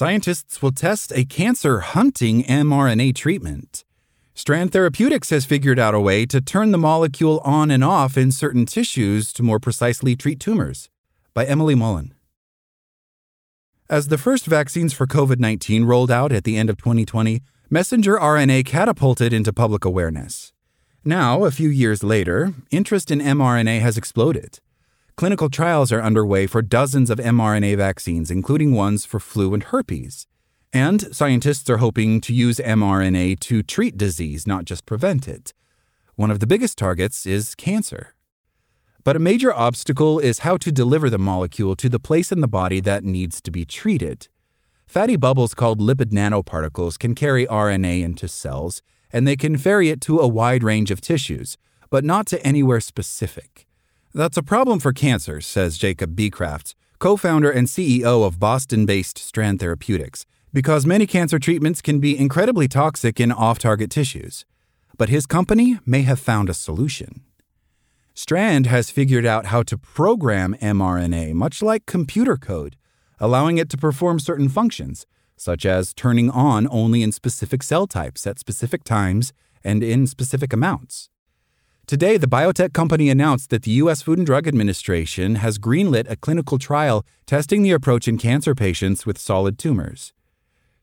Scientists will test a cancer hunting mRNA treatment. Strand Therapeutics has figured out a way to turn the molecule on and off in certain tissues to more precisely treat tumors. By Emily Mullin. As the first vaccines for COVID 19 rolled out at the end of 2020, messenger RNA catapulted into public awareness. Now, a few years later, interest in mRNA has exploded. Clinical trials are underway for dozens of mRNA vaccines, including ones for flu and herpes. And scientists are hoping to use mRNA to treat disease, not just prevent it. One of the biggest targets is cancer. But a major obstacle is how to deliver the molecule to the place in the body that needs to be treated. Fatty bubbles called lipid nanoparticles can carry RNA into cells, and they can ferry it to a wide range of tissues, but not to anywhere specific. That's a problem for cancer, says Jacob Becraft, co founder and CEO of Boston based Strand Therapeutics, because many cancer treatments can be incredibly toxic in off target tissues. But his company may have found a solution. Strand has figured out how to program mRNA, much like computer code, allowing it to perform certain functions, such as turning on only in specific cell types at specific times and in specific amounts. Today, the biotech company announced that the U.S. Food and Drug Administration has greenlit a clinical trial testing the approach in cancer patients with solid tumors.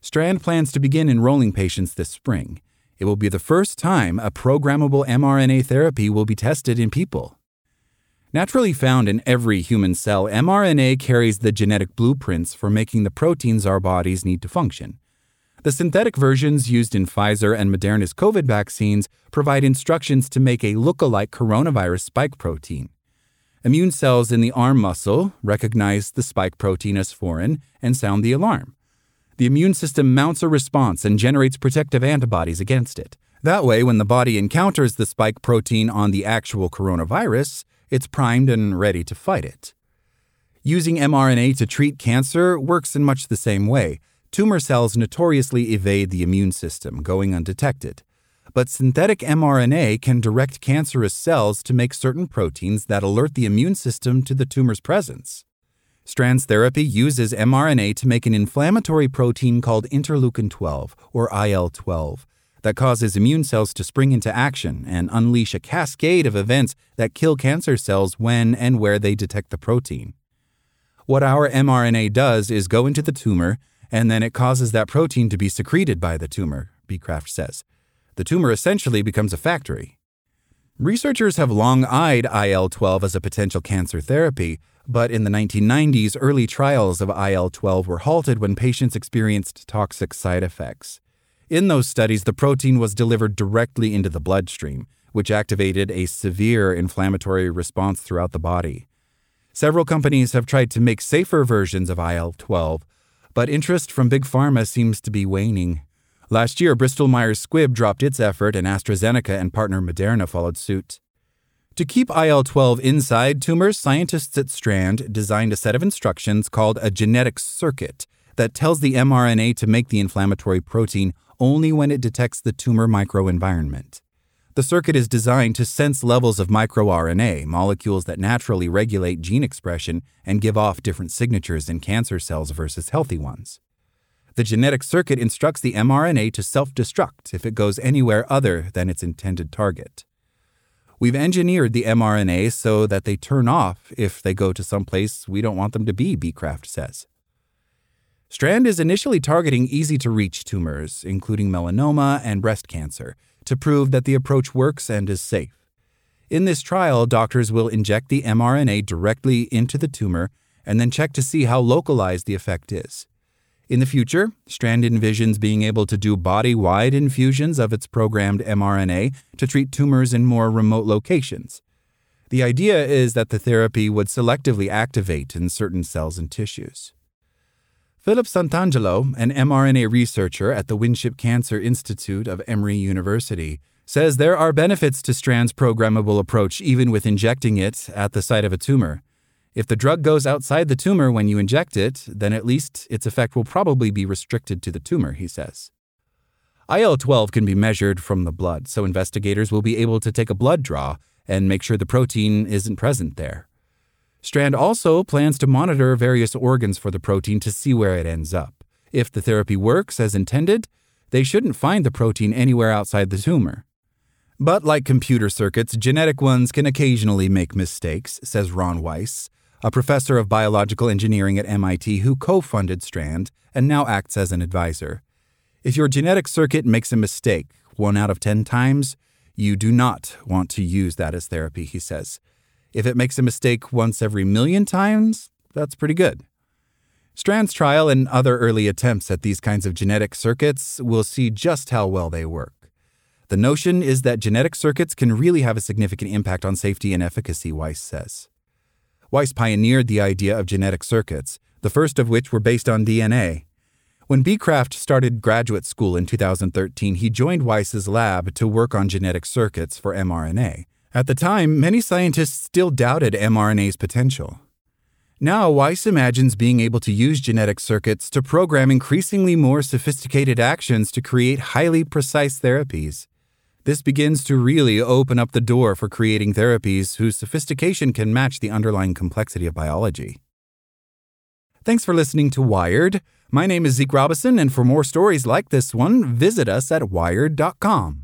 Strand plans to begin enrolling patients this spring. It will be the first time a programmable mRNA therapy will be tested in people. Naturally found in every human cell, mRNA carries the genetic blueprints for making the proteins our bodies need to function. The synthetic versions used in Pfizer and Moderna's COVID vaccines provide instructions to make a look-alike coronavirus spike protein. Immune cells in the arm muscle recognize the spike protein as foreign and sound the alarm. The immune system mounts a response and generates protective antibodies against it. That way, when the body encounters the spike protein on the actual coronavirus, it's primed and ready to fight it. Using mRNA to treat cancer works in much the same way. Tumor cells notoriously evade the immune system, going undetected. But synthetic mRNA can direct cancerous cells to make certain proteins that alert the immune system to the tumor's presence. Strand's therapy uses mRNA to make an inflammatory protein called interleukin 12, or IL 12, that causes immune cells to spring into action and unleash a cascade of events that kill cancer cells when and where they detect the protein. What our mRNA does is go into the tumor, and then it causes that protein to be secreted by the tumor, Becraft says. The tumor essentially becomes a factory. Researchers have long eyed IL 12 as a potential cancer therapy, but in the 1990s, early trials of IL 12 were halted when patients experienced toxic side effects. In those studies, the protein was delivered directly into the bloodstream, which activated a severe inflammatory response throughout the body. Several companies have tried to make safer versions of IL 12, but interest from Big Pharma seems to be waning. Last year, Bristol Myers Squibb dropped its effort, and AstraZeneca and partner Moderna followed suit. To keep IL 12 inside tumors, scientists at Strand designed a set of instructions called a genetic circuit that tells the mRNA to make the inflammatory protein only when it detects the tumor microenvironment. The circuit is designed to sense levels of microRNA, molecules that naturally regulate gene expression and give off different signatures in cancer cells versus healthy ones. The genetic circuit instructs the mRNA to self destruct if it goes anywhere other than its intended target. We've engineered the mRNA so that they turn off if they go to some place we don't want them to be, Becraft says. Strand is initially targeting easy to reach tumors, including melanoma and breast cancer, to prove that the approach works and is safe. In this trial, doctors will inject the mRNA directly into the tumor and then check to see how localized the effect is. In the future, Strand envisions being able to do body wide infusions of its programmed mRNA to treat tumors in more remote locations. The idea is that the therapy would selectively activate in certain cells and tissues. Philip Santangelo, an mRNA researcher at the Winship Cancer Institute of Emory University, says there are benefits to Strand's programmable approach even with injecting it at the site of a tumor. If the drug goes outside the tumor when you inject it, then at least its effect will probably be restricted to the tumor, he says. IL 12 can be measured from the blood, so investigators will be able to take a blood draw and make sure the protein isn't present there. Strand also plans to monitor various organs for the protein to see where it ends up. If the therapy works as intended, they shouldn't find the protein anywhere outside the tumor. But like computer circuits, genetic ones can occasionally make mistakes, says Ron Weiss, a professor of biological engineering at MIT who co funded Strand and now acts as an advisor. If your genetic circuit makes a mistake one out of 10 times, you do not want to use that as therapy, he says. If it makes a mistake once every million times, that's pretty good. Strand's trial and other early attempts at these kinds of genetic circuits will see just how well they work. The notion is that genetic circuits can really have a significant impact on safety and efficacy, Weiss says. Weiss pioneered the idea of genetic circuits, the first of which were based on DNA. When Becraft started graduate school in 2013, he joined Weiss's lab to work on genetic circuits for mRNA. At the time, many scientists still doubted mRNA's potential. Now, Weiss imagines being able to use genetic circuits to program increasingly more sophisticated actions to create highly precise therapies. This begins to really open up the door for creating therapies whose sophistication can match the underlying complexity of biology. Thanks for listening to Wired. My name is Zeke Robison, and for more stories like this one, visit us at wired.com.